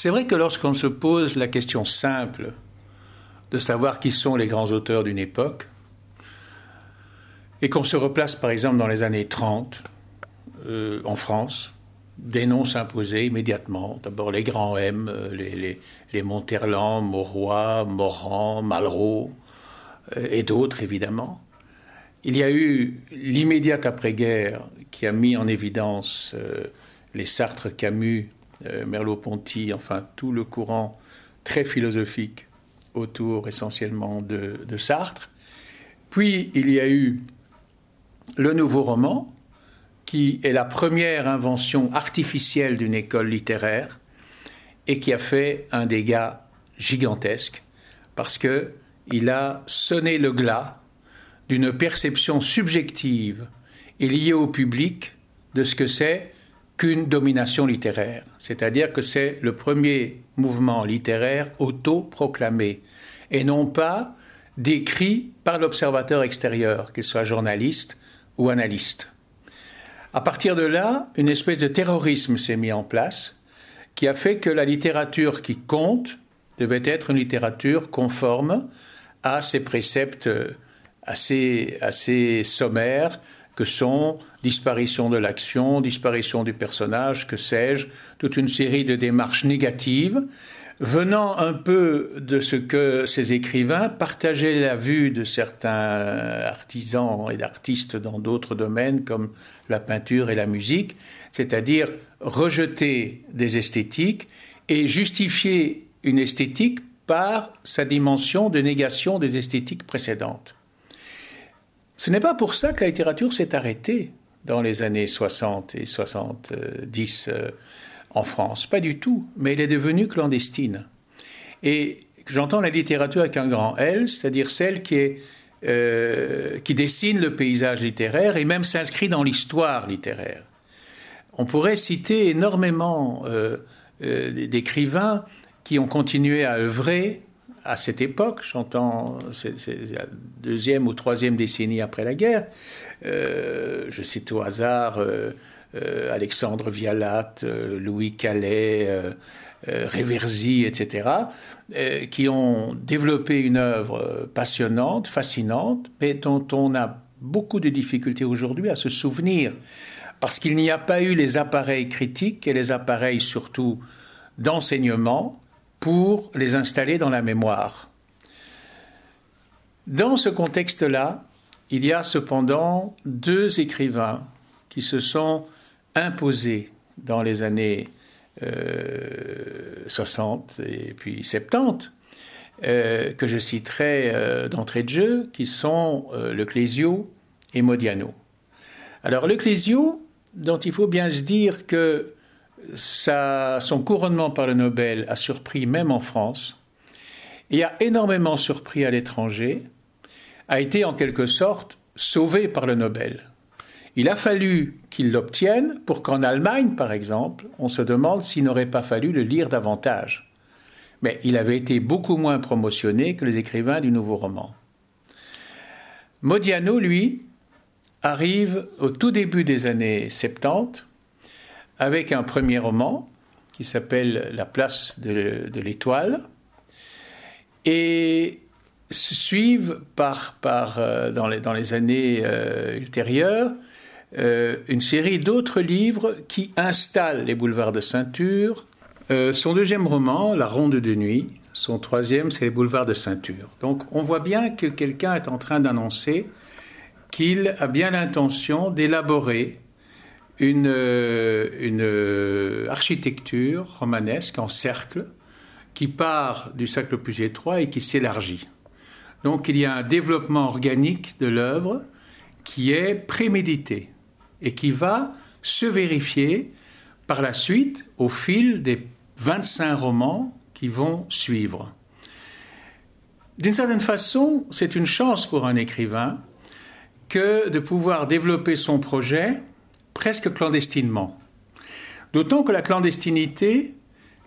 C'est vrai que lorsqu'on se pose la question simple de savoir qui sont les grands auteurs d'une époque, et qu'on se replace par exemple dans les années 30 euh, en France, des noms s'imposaient immédiatement. D'abord les grands M, euh, les, les, les Monterland, Mauroy, Morand, Malraux, euh, et d'autres évidemment. Il y a eu l'immédiate après-guerre qui a mis en évidence les Sartre, Camus, Merleau-Ponty, enfin tout le courant très philosophique autour essentiellement de, de Sartre. Puis il y a eu le nouveau roman, qui est la première invention artificielle d'une école littéraire et qui a fait un dégât gigantesque parce que il a sonné le glas d'une perception subjective et liée au public de ce que c'est qu'une domination littéraire. C'est-à-dire que c'est le premier mouvement littéraire autoproclamé et non pas décrit par l'observateur extérieur, qu'il soit journaliste ou analyste. À partir de là, une espèce de terrorisme s'est mis en place qui a fait que la littérature qui compte devait être une littérature conforme à ces préceptes assez, assez sommaires que sont disparition de l'action, disparition du personnage, que sais-je, toute une série de démarches négatives venant un peu de ce que ces écrivains partageaient la vue de certains artisans et d'artistes dans d'autres domaines comme la peinture et la musique, c'est-à-dire rejeter des esthétiques et justifier une esthétique par sa dimension de négation des esthétiques précédentes. Ce n'est pas pour ça que la littérature s'est arrêtée dans les années 60 et 70 en France. Pas du tout, mais elle est devenue clandestine. Et j'entends la littérature avec un grand L, c'est-à-dire celle qui, euh, dessine le paysage littéraire et même s'inscrit dans l'histoire littéraire. On pourrait citer énormément euh, euh, d'écrivains qui ont continué à œuvrer à cette époque, j'entends, la deuxième ou troisième décennie après la guerre, je cite au hasard euh, Alexandre Vialat, euh, Louis Calais, euh, Réversy, etc., qui ont développé une œuvre passionnante, fascinante, mais dont on a beaucoup de difficultés aujourd'hui à se souvenir, parce qu'il n'y a pas eu les appareils critiques et les appareils surtout d'enseignement pour les installer dans la mémoire. Dans ce contexte-là, il y a cependant deux écrivains qui se sont imposé dans les années 60 euh, et puis 70, euh, que je citerai euh, d'entrée de jeu, qui sont le Clésio et Modiano. Alors le Clésio, dont il faut bien se dire que son couronnement par le Nobel a surpris même en France, et a énormément surpris à l'étranger, a été en quelque sorte sauvé par le Nobel. Il a fallu qu'il l'obtienne pour qu'en Allemagne, par exemple, on se demande s'il n'aurait pas fallu le lire davantage. Mais il avait été beaucoup moins promotionné que les écrivains du nouveau roman. Modiano, lui, arrive au tout début des années 70 avec un premier roman qui s'appelle La place de, l'étoile et suivent par, euh, dans, les, années euh, ultérieures euh, une série d'autres livres qui installent les boulevards de ceinture. Son deuxième roman, La Ronde de nuit, son troisième, c'est les boulevards de ceinture. Donc on voit bien que quelqu'un est en train d'annoncer qu'il a bien l'intention d'élaborer une, euh, une architecture romanesque en cercle qui part du cercle le plus étroit et qui s'élargit. Donc il y a un développement organique de l'œuvre qui est prémédité et qui va se vérifier par la suite au fil des 25 romans qui vont suivre. D'une certaine façon, c'est une chance pour un écrivain que de pouvoir développer son projet presque clandestinement. D'autant que la clandestinité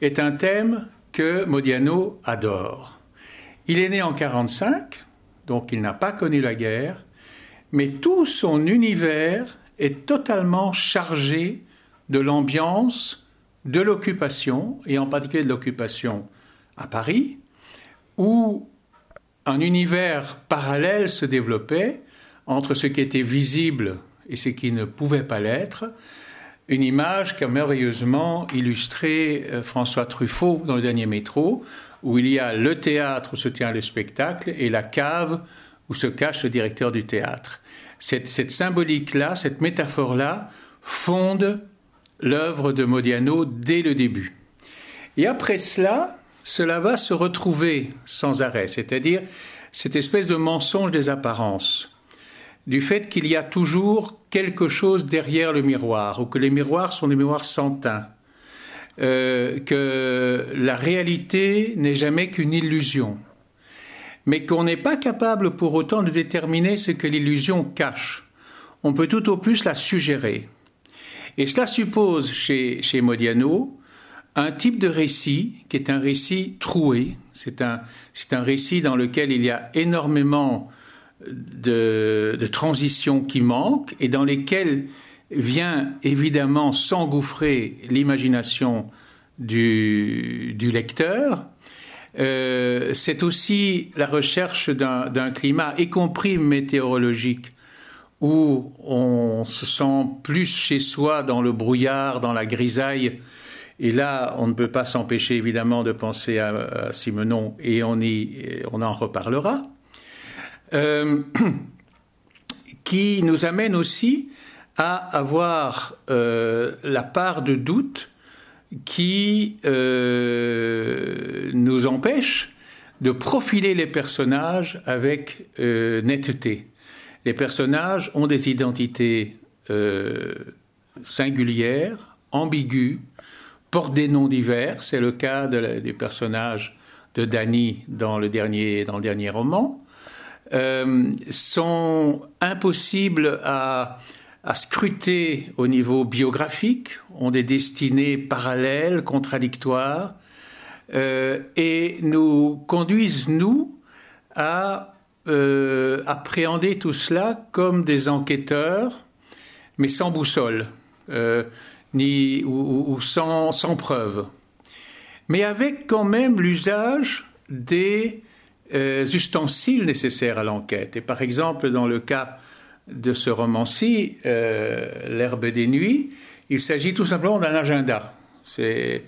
est un thème que Modiano adore. Il est né en 1945, donc il n'a pas connu la guerre, mais tout son univers est totalement chargé de l'ambiance de l'occupation, et en particulier de l'occupation à Paris, où un univers parallèle se développait entre ce qui était visible et ce qui ne pouvait pas l'être, une image qu'a merveilleusement illustrée euh, François Truffaut dans le dernier métro, où il y a le théâtre où se tient le spectacle et la cave où se cache le directeur du théâtre. Cette, cette symbolique-là, cette métaphore-là, fonde l'œuvre de Modiano dès le début. Et après cela, cela va se retrouver sans arrêt, c'est-à-dire cette espèce de mensonge des apparences du fait qu'il y a toujours quelque chose derrière le miroir, ou que les miroirs sont des miroirs sans teint, euh, que la réalité n'est jamais qu'une illusion, mais qu'on n'est pas capable pour autant de déterminer ce que l'illusion cache. On peut tout au plus la suggérer. Et cela suppose chez, chez Modiano un type de récit qui est un récit troué. C'est un, c'est un récit dans lequel il y a énormément de, transitions qui manquent et dans lesquelles vient évidemment s'engouffrer l'imagination du, du, lecteur. Euh, c'est aussi la recherche d'un climat, y compris météorologique, où on se sent plus chez soi dans le brouillard, dans la grisaille. Et là, on ne peut pas s'empêcher évidemment de penser à, à Simenon et on, y, on en reparlera. Euh, qui nous amène aussi à avoir euh, la part de doute qui euh, nous empêche de profiler les personnages avec netteté. Les personnages ont des identités singulières, ambiguës, portent des noms divers. C'est le cas des personnages de Danny dans le dernier, dans le dernier roman euh, sont impossibles à, à, scruter au niveau biographique, ont des destinées parallèles, contradictoires, euh, et nous conduisent, nous, à euh, appréhender tout cela comme des enquêteurs, mais sans boussole, ni, ou, ou sans, sans preuve, mais avec quand même l'usage des euh, ustensiles nécessaires à l'enquête. Et par exemple, dans le cas de ce roman-ci, euh, L'herbe des nuits, il s'agit tout simplement d'un agenda. C'est,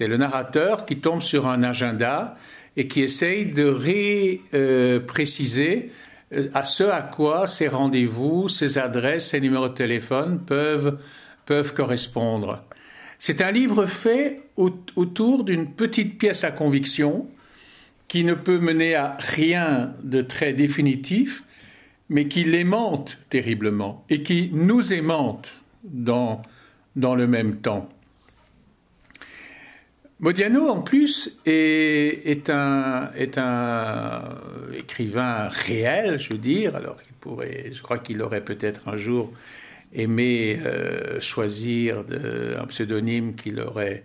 le narrateur qui tombe sur un agenda et qui essaye de ré-préciser euh, à ce à quoi ces rendez-vous, ces adresses, ces numéros de téléphone peuvent, peuvent correspondre. C'est un livre fait autour d'une petite pièce à conviction qui ne peut mener à rien de très définitif, mais qui l'aimante terriblement et qui nous aimante dans, dans le même temps. Modiano, en plus, est, est, un, est un écrivain réel, je veux dire. Alors, il pourrait, je crois qu'il aurait peut-être un jour aimé euh, choisir un pseudonyme qui l'aurait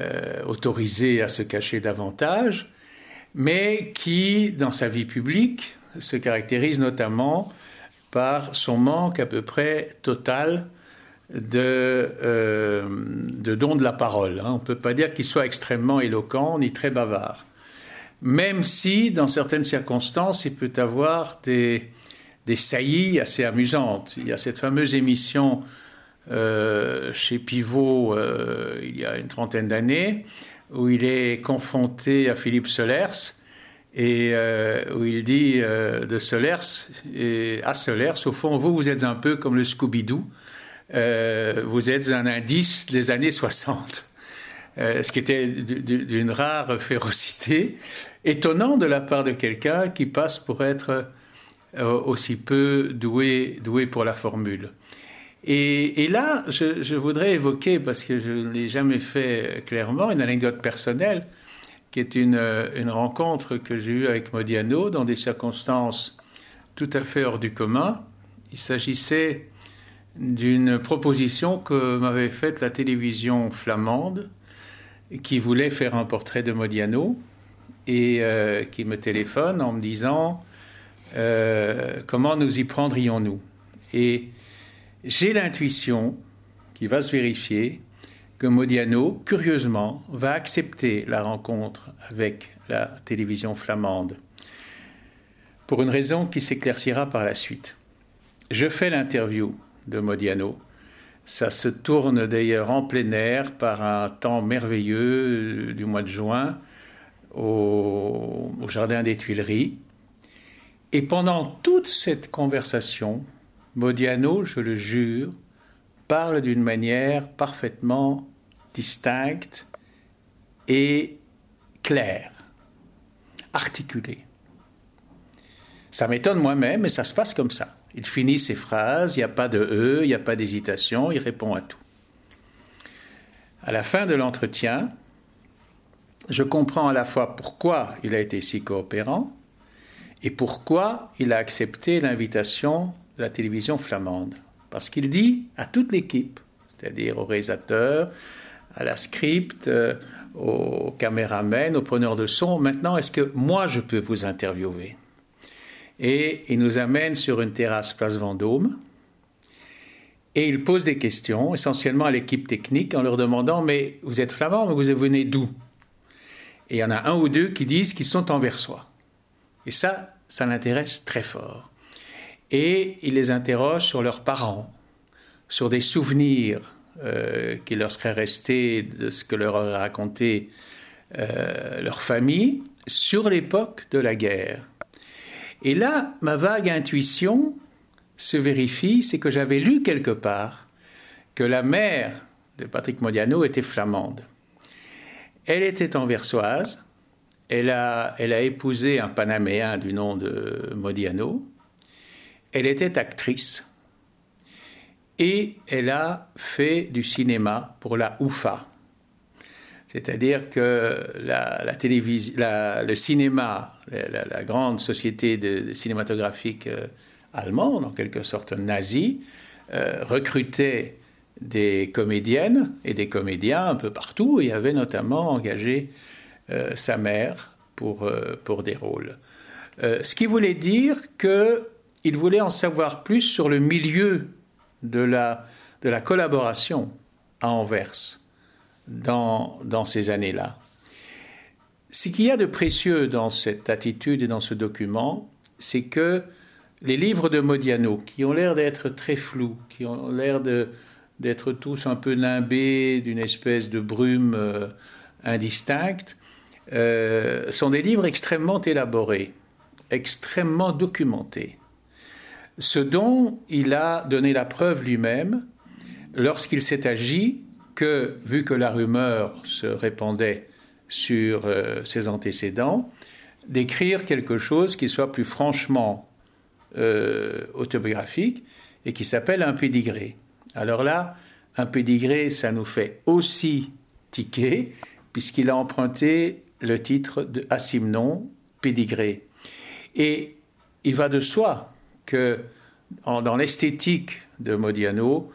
euh, autorisé à se cacher davantage mais qui, dans sa vie publique, se caractérise notamment par son manque à peu près total de, euh, de don de la parole. Hein. On ne peut pas dire qu'il soit extrêmement éloquent ni très bavard. Même si, dans certaines circonstances, il peut avoir des, saillies assez amusantes. Il y a cette fameuse émission euh, chez Pivot euh, il y a une trentaine d'années où il est confronté à Philippe Solers et euh, où il dit euh, de Solers à Solers, au fond, vous, vous êtes un peu comme le Scooby-Doo, euh, vous êtes un indice des années 60. Euh, ce qui était d'une rare férocité, étonnant de la part de quelqu'un qui passe pour être aussi peu doué pour la formule. Et, là, je, voudrais évoquer, parce que je ne l'ai jamais fait clairement, une anecdote personnelle, qui est une, une rencontre que j'ai eue avec Modiano dans des circonstances tout à fait hors du commun. Il s'agissait d'une proposition que m'avait faite la télévision flamande, qui voulait faire un portrait de Modiano, et euh, qui me téléphone en me disant euh, comment nous y prendrions-nous? J'ai l'intuition, qui va se vérifier, que Modiano, curieusement, va accepter la rencontre avec la télévision flamande, pour une raison qui s'éclaircira par la suite. Je fais l'interview de Modiano. Ça se tourne d'ailleurs en plein air par un temps merveilleux du mois de juin au, au Jardin des Tuileries. Et pendant toute cette conversation, Modiano, je le jure, parle d'une manière parfaitement distincte et claire, articulée. Ça m'étonne moi-même, mais ça se passe comme ça. Il finit ses phrases, il n'y a pas de E, il n'y a pas d'hésitation, il répond à tout. À la fin de l'entretien, je comprends à la fois pourquoi il a été si coopérant et pourquoi il a accepté l'invitation de la télévision flamande. Parce qu'il dit à toute l'équipe, c'est-à-dire au réalisateur, à la script, euh, aux caméramens, aux preneurs de son, maintenant, est-ce que moi je peux vous interviewer? Et il nous amène sur une terrasse place Vendôme. Et il pose des questions, essentiellement à l'équipe technique, en leur demandant Mais vous êtes flamand, mais vous venez d'où? Et il y en a un ou deux qui disent qu'ils sont anversois. Et ça, ça l'intéresse très fort. Et il les interroge sur leurs parents, sur des souvenirs euh, qui leur seraient restés de ce que leur aurait raconté euh, leur famille sur l'époque de la guerre. Et là, ma vague intuition se vérifie, c'est que j'avais lu quelque part que la mère de Patrick Modiano était flamande. Elle était anversoise, elle a, elle a épousé un Panaméen du nom de Modiano, elle était actrice et elle a fait du cinéma pour la UFA. C'est-à-dire que la, télévision, le cinéma, la, grande société de, cinématographique euh, allemande, en quelque sorte nazie, euh, recrutait des comédiennes et des comédiens un peu partout et avait notamment engagé euh, sa mère pour, pour des rôles. ce qui voulait dire qu'il voulait en savoir plus sur le milieu de la, de la collaboration à Anvers dans, dans ces années-là. Ce qu'il y a de précieux dans cette attitude et dans ce document, c'est que les livres de Modiano, qui ont l'air d'être très flous, qui ont l'air d'être tous un peu nimbés d'une espèce de brume euh, indistincte, euh, sont des livres extrêmement élaborés, extrêmement documentés ce dont il a donné la preuve lui-même lorsqu'il s'est agi que, vu que la rumeur se répandait sur euh, ses antécédents, d'écrire quelque chose qui soit plus franchement euh, autobiographique et qui s'appelle un pédigré. Alors là, un pédigré, ça nous fait aussi tiquer, puisqu'il a emprunté le titre de Asimnon, pédigré. Et il va de soi que dans l'esthétique de Modiano,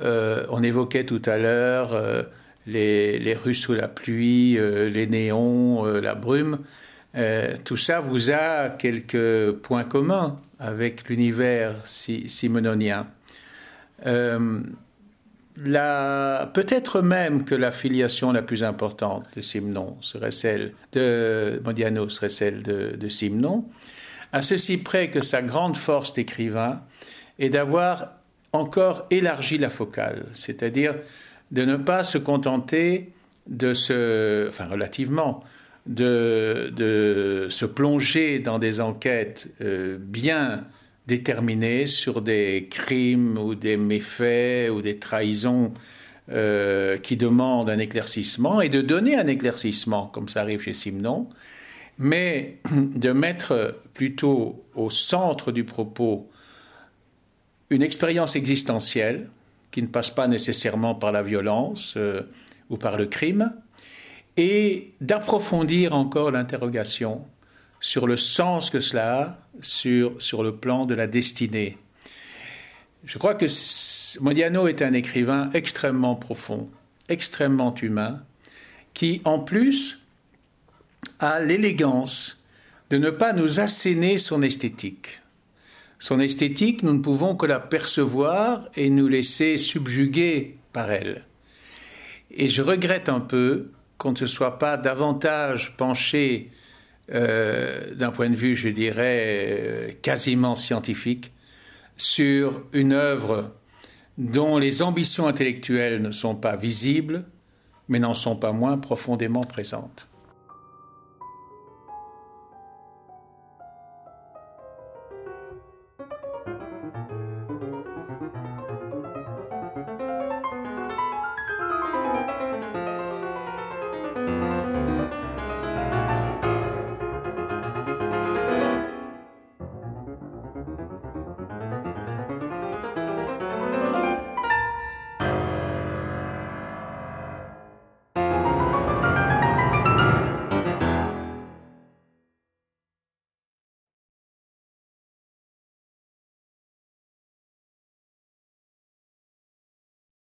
euh, on évoquait tout à l'heure euh, les, rues sous la pluie, euh, les néons, la brume. tout ça vous a quelques points communs avec l'univers simononien. Peut-être même que la filiation la plus importante de Simon serait celle de Modiano serait celle de, de Simon, à ceci près que sa grande force d'écrivain est d'avoir encore élargi la focale, c'est-à-dire de ne pas se contenter de se, enfin relativement, de, se plonger dans des enquêtes euh, bien déterminées sur des crimes ou des méfaits ou des trahisons euh, qui demandent un éclaircissement et de donner un éclaircissement, comme ça arrive chez Simon, mais de mettre plutôt au centre du propos une expérience existentielle qui ne passe pas nécessairement par la violence euh, ou par le crime, et d'approfondir encore l'interrogation sur le sens que cela a sur, sur le plan de la destinée. Je crois que Modiano est un écrivain extrêmement profond, extrêmement humain, qui en plus a l'élégance de ne pas nous asséner son esthétique. Son esthétique, nous ne pouvons que la percevoir et nous laisser subjuguer par elle. Et je regrette un peu qu'on ne se soit pas davantage penché euh, d'un point de vue, je dirais, euh, quasiment scientifique, sur une œuvre dont les ambitions intellectuelles ne sont pas visibles, mais n'en sont pas moins profondément présentes.